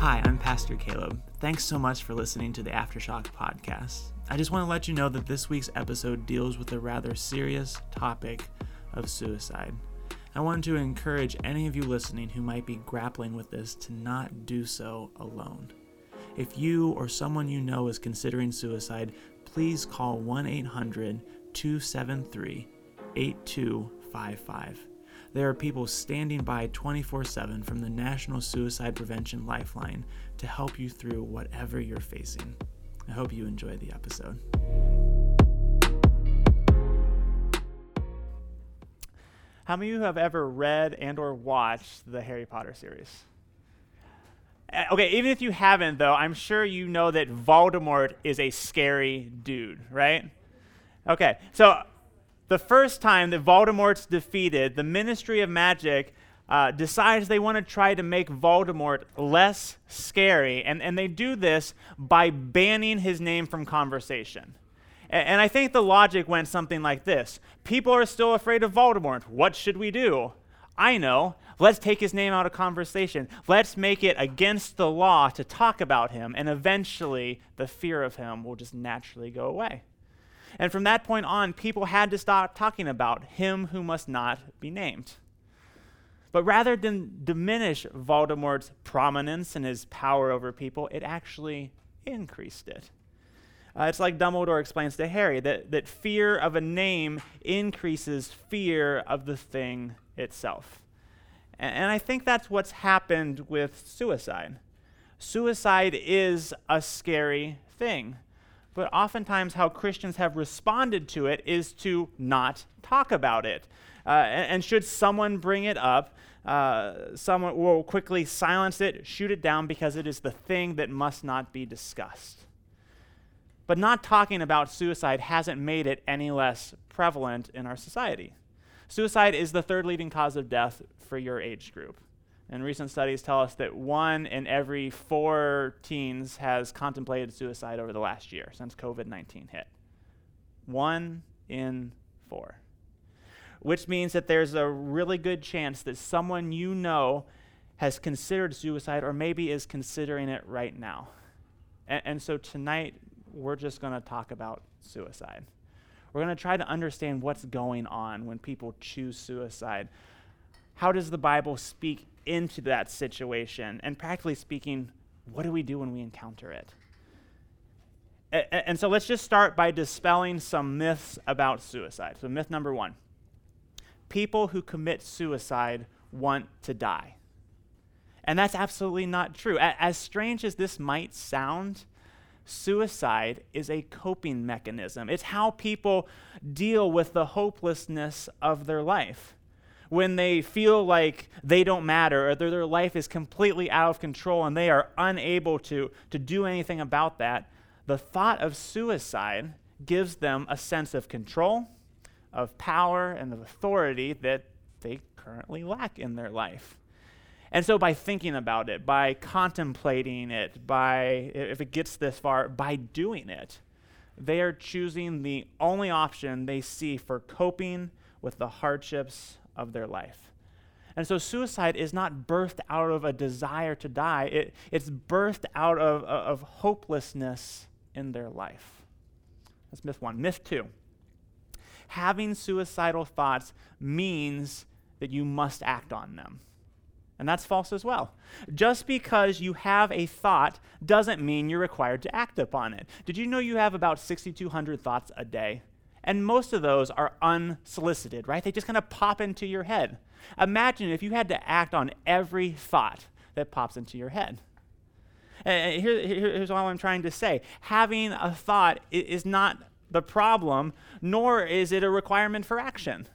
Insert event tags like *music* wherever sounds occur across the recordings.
Hi, I'm Pastor Caleb. Thanks so much for listening to the Aftershock podcast. I just want to let you know that this week's episode deals with a rather serious topic of suicide. I want to encourage any of you listening who might be grappling with this to not do so alone. If you or someone you know is considering suicide, please call 1 800 273 8255. There are people standing by 24 7 from the National Suicide Prevention Lifeline to help you through whatever you're facing. I hope you enjoy the episode. How many of you have ever read and or watched the Harry Potter series? Uh, okay, even if you haven't though, I'm sure you know that Voldemort is a scary dude, right? Okay. So the first time that Voldemort's defeated, the Ministry of Magic uh, decides they want to try to make Voldemort less scary, and, and they do this by banning his name from conversation. And, and I think the logic went something like this People are still afraid of Voldemort. What should we do? I know. Let's take his name out of conversation. Let's make it against the law to talk about him, and eventually the fear of him will just naturally go away. And from that point on, people had to stop talking about him who must not be named. But rather than diminish Voldemort's prominence and his power over people, it actually increased it. Uh, it's like Dumbledore explains to Harry that, that fear of a name increases fear of the thing itself. And, and I think that's what's happened with suicide. Suicide is a scary thing. But oftentimes, how Christians have responded to it is to not talk about it. Uh, and, and, should someone bring it up, uh, someone will quickly silence it, shoot it down because it is the thing that must not be discussed. But not talking about suicide hasn't made it any less prevalent in our society. Suicide is the third leading cause of death for your age group. And recent studies tell us that one in every four teens has contemplated suicide over the last year since COVID 19 hit. One in four. Which means that there's a really good chance that someone you know has considered suicide or maybe is considering it right now. And, and so tonight, we're just going to talk about suicide. We're going to try to understand what's going on when people choose suicide. How does the Bible speak into that situation? And practically speaking, what do we do when we encounter it? and so let's just start by dispelling some myths about suicide. So, myth number one people who commit suicide want to die. And that's absolutely not true. As strange as this might sound, suicide is a coping mechanism. It's how people deal with the hopelessness of their life when they feel like they don't matter or their, life is completely out of control and they are unable to, to do anything about that, the thought of suicide gives them a sense of control, of power, and of authority that they currently lack in their life. And so, by thinking about it, by contemplating it, by, if it gets this far, by doing it, they are choosing the only option they see for coping with the hardships of their life. And so suicide is not birthed out of a desire to die, it, it's birthed out of, of hopelessness in their life. That's myth one. Myth two having suicidal thoughts means that you must act on them. And that's false as well. Just because you have a thought doesn't mean you're required to act upon it. Did you know you have about 6,200 thoughts a day? And most of those are unsolicited, right? They just kind of pop into your head. Imagine if you had to act on every thought that pops into your head. Here, here's all I'm trying to say having a thought is not the problem, nor is it a requirement for action.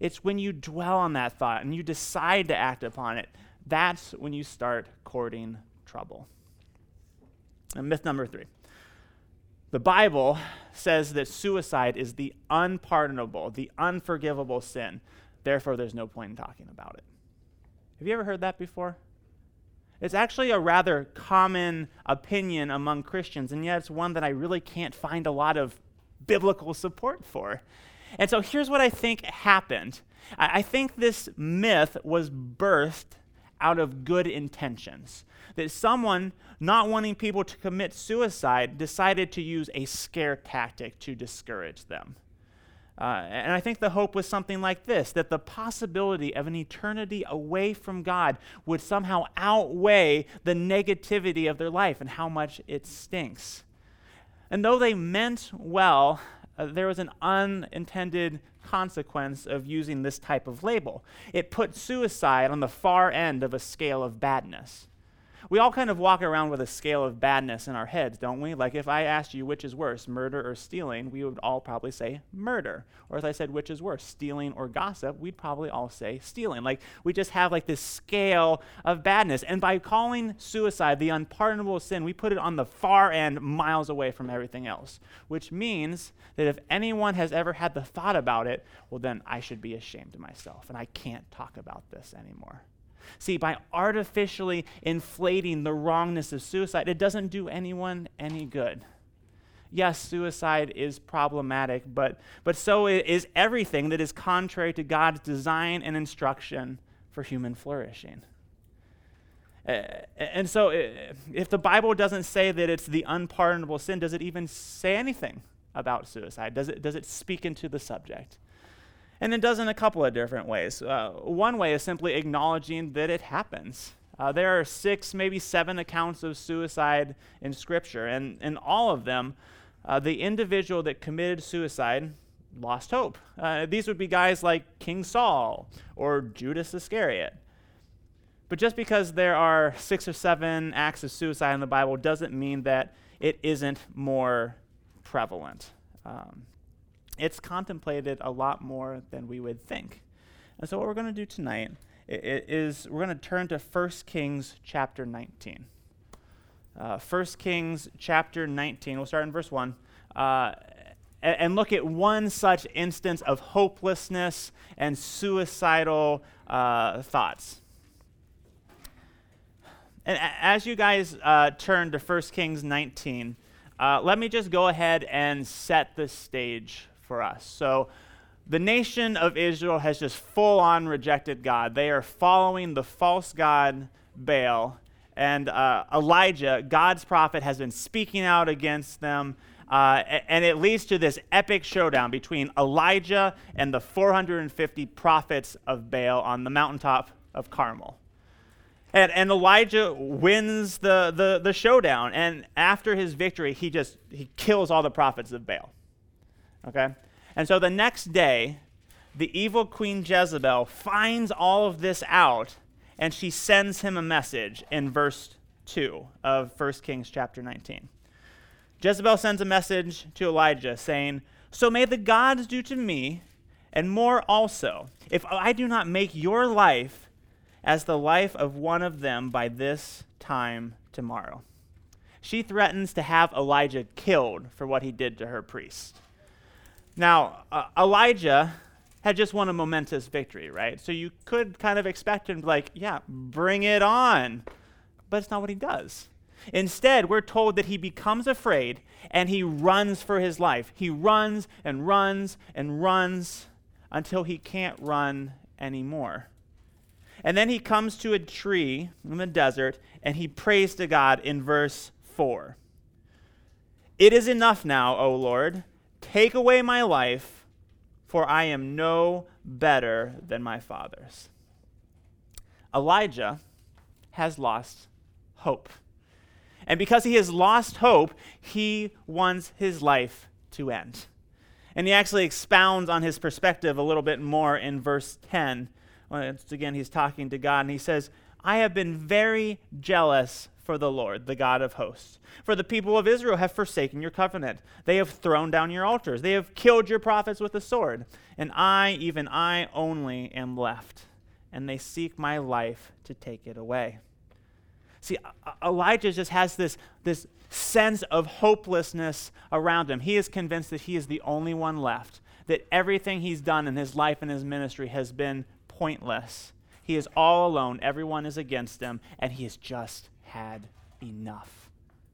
It's when you dwell on that thought and you decide to act upon it, that's when you start courting trouble. And myth number three the Bible says that suicide is the unpardonable, the unforgivable sin. Therefore, there's no point in talking about it. Have you ever heard that before? It's actually a rather common opinion among Christians, and yet it's one that I really can't find a lot of biblical support for. And so here's what I think happened I, think this myth was birthed out of good intentions. That someone, not wanting people to commit suicide, decided to use a scare tactic to discourage them. Uh, and I think the hope was something like this that the possibility of an eternity away from God would somehow outweigh the negativity of their life and how much it stinks. And though they meant well, uh, there was an unintended consequence of using this type of label. It put suicide on the far end of a scale of badness. We all kind of walk around with a scale of badness in our heads, don't we? Like if I asked you which is worse, murder or stealing, we would all probably say murder. Or if I said which is worse, stealing or gossip, we'd probably all say stealing. Like we just have like this scale of badness. And by calling suicide the unpardonable sin, we put it on the far end, miles away from everything else. Which means that if anyone has ever had the thought about it, well, then I should be ashamed of myself and I can't talk about this anymore. See, by artificially inflating the wrongness of suicide, it doesn't do anyone any good. Yes, suicide is problematic, but, but so is everything that is contrary to God's design and instruction for human flourishing. Uh, and so, if the Bible doesn't say that it's the unpardonable sin, does it even say anything about suicide? Does it, does it speak into the subject? And it does in a couple of different ways. Uh, one way is simply acknowledging that it happens. Uh, there are six, maybe seven accounts of suicide in Scripture, and in all of them, uh, the individual that committed suicide lost hope. Uh, these would be guys like King Saul or Judas Iscariot. But just because there are six or seven acts of suicide in the Bible doesn't mean that it isn't more prevalent. Um, it's contemplated a lot more than we would think. And so, what we're going to do tonight is we're going to turn to 1 Kings chapter 19. Uh, 1 Kings chapter 19, we'll start in verse 1, uh, and, and, look at one such instance of hopelessness and suicidal uh, thoughts. And as you guys uh, turn to 1 Kings 19, uh, let me just go ahead and set the stage for us. So the nation of Israel has just full on rejected God. They are following the false God Baal. And uh, Elijah, God's prophet, has been speaking out against them. Uh, and it leads to this epic showdown between Elijah and the 450 prophets of Baal on the mountaintop of Carmel. And, and Elijah wins the, the, the showdown. And after his victory, he just he kills all the prophets of Baal. Okay? And so the next day, the evil queen Jezebel finds all of this out and she sends him a message in verse 2 of 1 Kings chapter 19. Jezebel sends a message to Elijah saying, So may the gods do to me, and more also, if I do not make your life as the life of one of them by this time tomorrow. She threatens to have Elijah killed for what he did to her priest. Now, uh, Elijah had just won a momentous victory, right? So you could kind of expect him to, like, yeah, bring it on. But it's not what he does. Instead, we're told that he becomes afraid and he runs for his life. He runs and runs and runs until he can't run anymore. And then he comes to a tree in the desert and he prays to God in verse 4. It is enough now, O Lord. Take away my life, for I am no better than my fathers. Elijah has lost hope. And because he has lost hope, he wants his life to end. And he actually expounds on his perspective a little bit more in verse 10. Once again, he's talking to God, and he says, I have been very jealous for the Lord, the God of hosts. For the people of Israel have forsaken your covenant. They have thrown down your altars. They have killed your prophets with the sword. And I, even I only, am left. And they seek my life to take it away. See, Elijah just has this, this sense of hopelessness around him. He is convinced that he is the only one left, that everything he's done in his life and his ministry has been pointless. He is all alone, everyone is against him, and he is just had enough.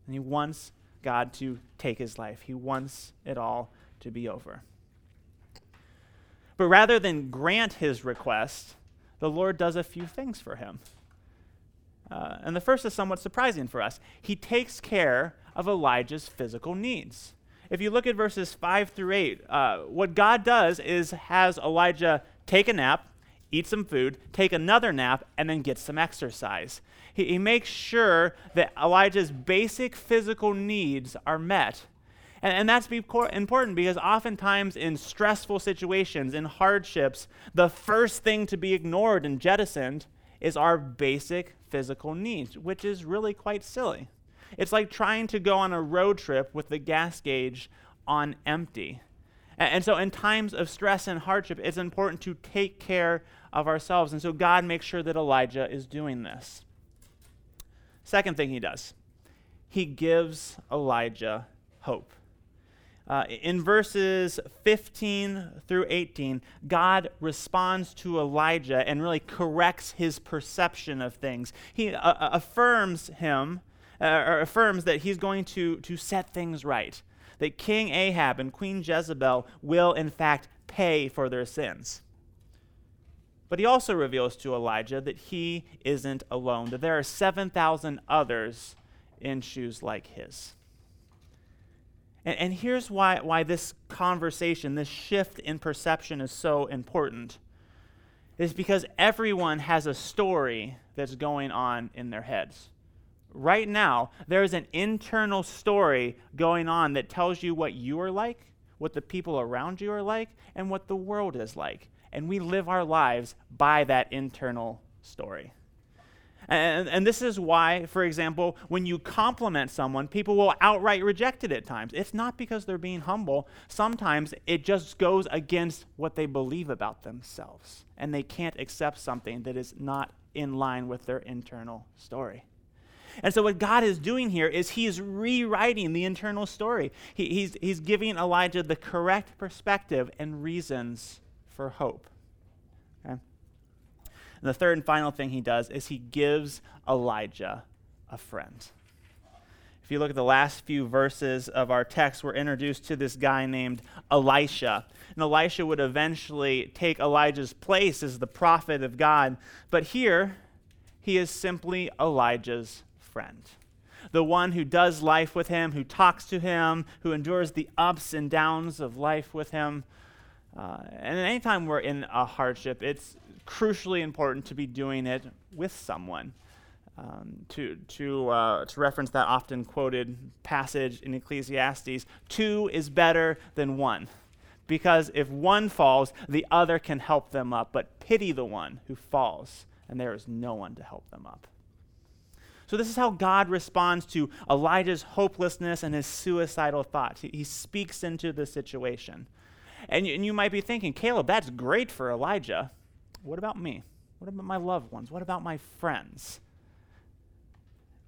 And he wants God to take his life, he wants it all to be over. But rather than grant his request, the Lord does a few things for him. Uh, and the first is somewhat surprising for us. He takes care of Elijah's physical needs. If you look at verses 5 through 8, uh, what God does is has Elijah take a nap, eat some food, take another nap, and then get some exercise. He, he makes sure that Elijah's basic physical needs are met. And, and that's important because oftentimes in stressful situations, in hardships, the first thing to be ignored and jettisoned is our basic physical needs, which is really quite silly. It's like trying to go on a road trip with the gas gauge on empty. And, so, in times of stress and hardship, it's important to take care of ourselves. And so, God makes sure that Elijah is doing this. Second thing he does, he gives Elijah hope. Uh, in verses 15 through 18, God responds to Elijah and really corrects his perception of things. He uh, uh affirms him, uh, or affirms that he's going to, to set things right, that King Ahab and Queen Jezebel will, in fact, pay for their sins. But he also reveals to Elijah that he isn't alone, that there are 7,000 others in shoes like his. And, and here's why, why this conversation, this shift in perception is so important. Is because everyone has a story that's going on in their heads. Right now, there's an internal story going on that tells you what you are like, what the people around you are like, and what the world is like. And we live our lives by that internal story. And, and this is why, for example, when you compliment someone, people will outright reject it at times. It's not because they're being humble. Sometimes it just goes against what they believe about themselves, and they can't accept something that is not in line with their internal story. And so, what God is doing here is He's rewriting the internal story. He, he's, he's giving Elijah the correct perspective and reasons for hope. And the third and final thing he does is he gives Elijah a friend. If you look at the last few verses of our text, we're introduced to this guy named Elisha. And Elisha would eventually take Elijah's place as the prophet of God. But here, he is simply Elijah's friend. The one who does life with him, who talks to him, who endures the ups and downs of life with him. Uh, and anytime we're in a hardship, it's crucially important to be doing it with someone. Um, to, to, uh, to reference that often quoted passage in Ecclesiastes, two is better than one. Because if one falls, the other can help them up. But pity the one who falls, and there is no one to help them up. So, this is how God responds to Elijah's hopelessness and his suicidal thoughts. He, speaks into the situation. And, and you might be thinking, Caleb, that's great for Elijah. What about me? What about my loved ones? What about my friends?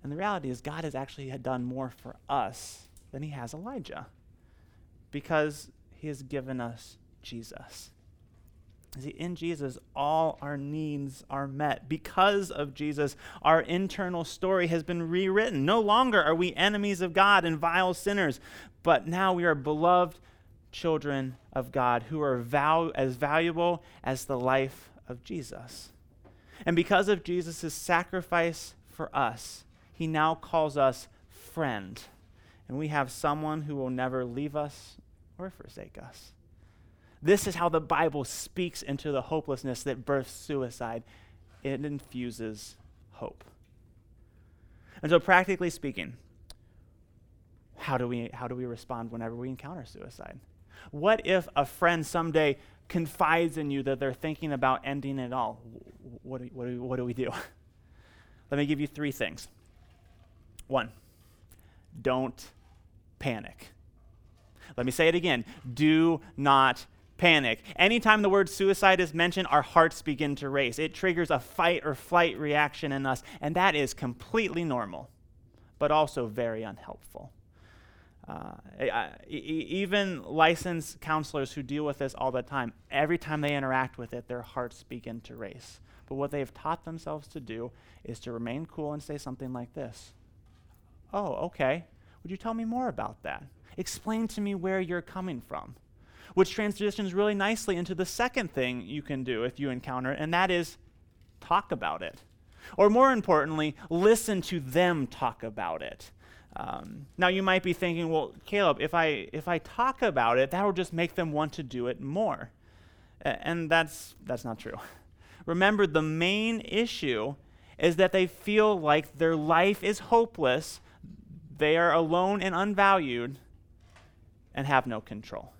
And the reality is, God has actually done more for us than he has Elijah because he has given us Jesus. See, in Jesus, all our needs are met. Because of Jesus, our internal story has been rewritten. No longer are we enemies of God and vile sinners, but now we are beloved children of God who are val- as valuable as the life of Jesus. And because of Jesus' sacrifice for us, he now calls us friend. And we have someone who will never leave us or forsake us. This is how the Bible speaks into the hopelessness that births suicide. It infuses hope. And so, practically speaking, how do we, how do we respond whenever we encounter suicide? What if a friend someday confides in you that they're thinking about ending it all, what do, what do, what do we do? *laughs* Let me give you three things. One, don't panic. Let me say it again. Do not panic. Anytime the word suicide is mentioned, our hearts begin to race. It triggers a fight or flight reaction in us, and that is completely normal, but also very unhelpful. Uh, even licensed counselors who deal with this all the time, every time they interact with it, their hearts begin to race. But what they've taught themselves to do is to remain cool and say something like this Oh, okay. Would you tell me more about that? Explain to me where you're coming from. Which transitions really nicely into the second thing you can do if you encounter it, and that is talk about it. Or more importantly, listen to them talk about it. Um, now you might be thinking, well, Caleb, if I if I talk about it, that will just make them want to do it more, and that's that's not true. *laughs* Remember, the main issue is that they feel like their life is hopeless, they are alone and unvalued, and have no control.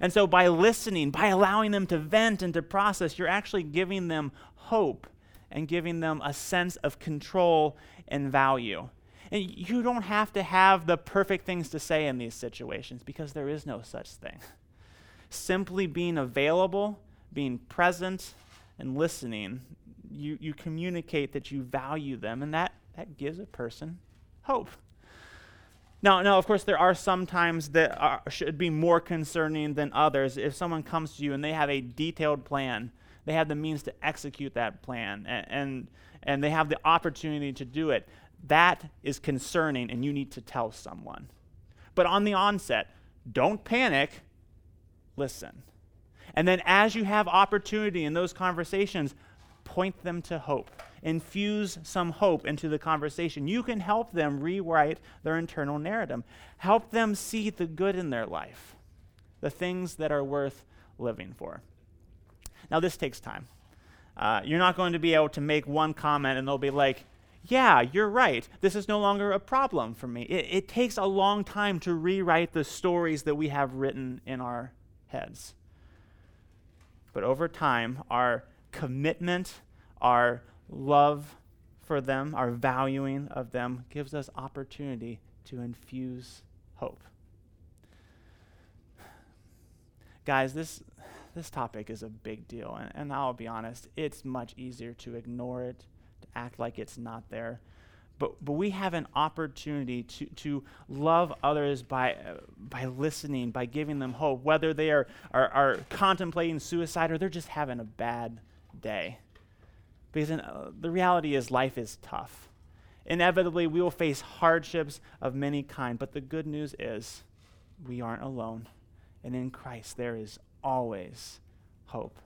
And so, by listening, by allowing them to vent and to process, you're actually giving them hope and giving them a sense of control and value. And you don't have to have the perfect things to say in these situations because there is no such thing. Simply being available, being present, and listening, you, you communicate that you value them, and that, that gives a person hope. Now, now, of course, there are some times that are, should be more concerning than others. If someone comes to you and they have a detailed plan, they have the means to execute that plan, and, and, and they have the opportunity to do it, that is concerning, and you need to tell someone. But on the onset, don't panic, listen. And then as you have opportunity in those conversations, point them to hope. Infuse some hope into the conversation. You can help them rewrite their internal narrative. Help them see the good in their life, the things that are worth living for. Now, this takes time. Uh, you're not going to be able to make one comment and they'll be like, yeah, you're right. This is no longer a problem for me. It, it takes a long time to rewrite the stories that we have written in our heads. But over time, our commitment, our love for them, our valuing of them gives us opportunity to infuse hope. Guys, this, this topic is a big deal, and, and I'll be honest, it's much easier to ignore it, to act like it's not there. But, but we have an opportunity to, to love others by, uh, by listening, by giving them hope, whether they are, are, are contemplating suicide or they're just having a bad day. Because in, uh, the reality is, life is tough. Inevitably, we will face hardships of many kind, but the good news is we aren't alone. And in Christ, there is always hope.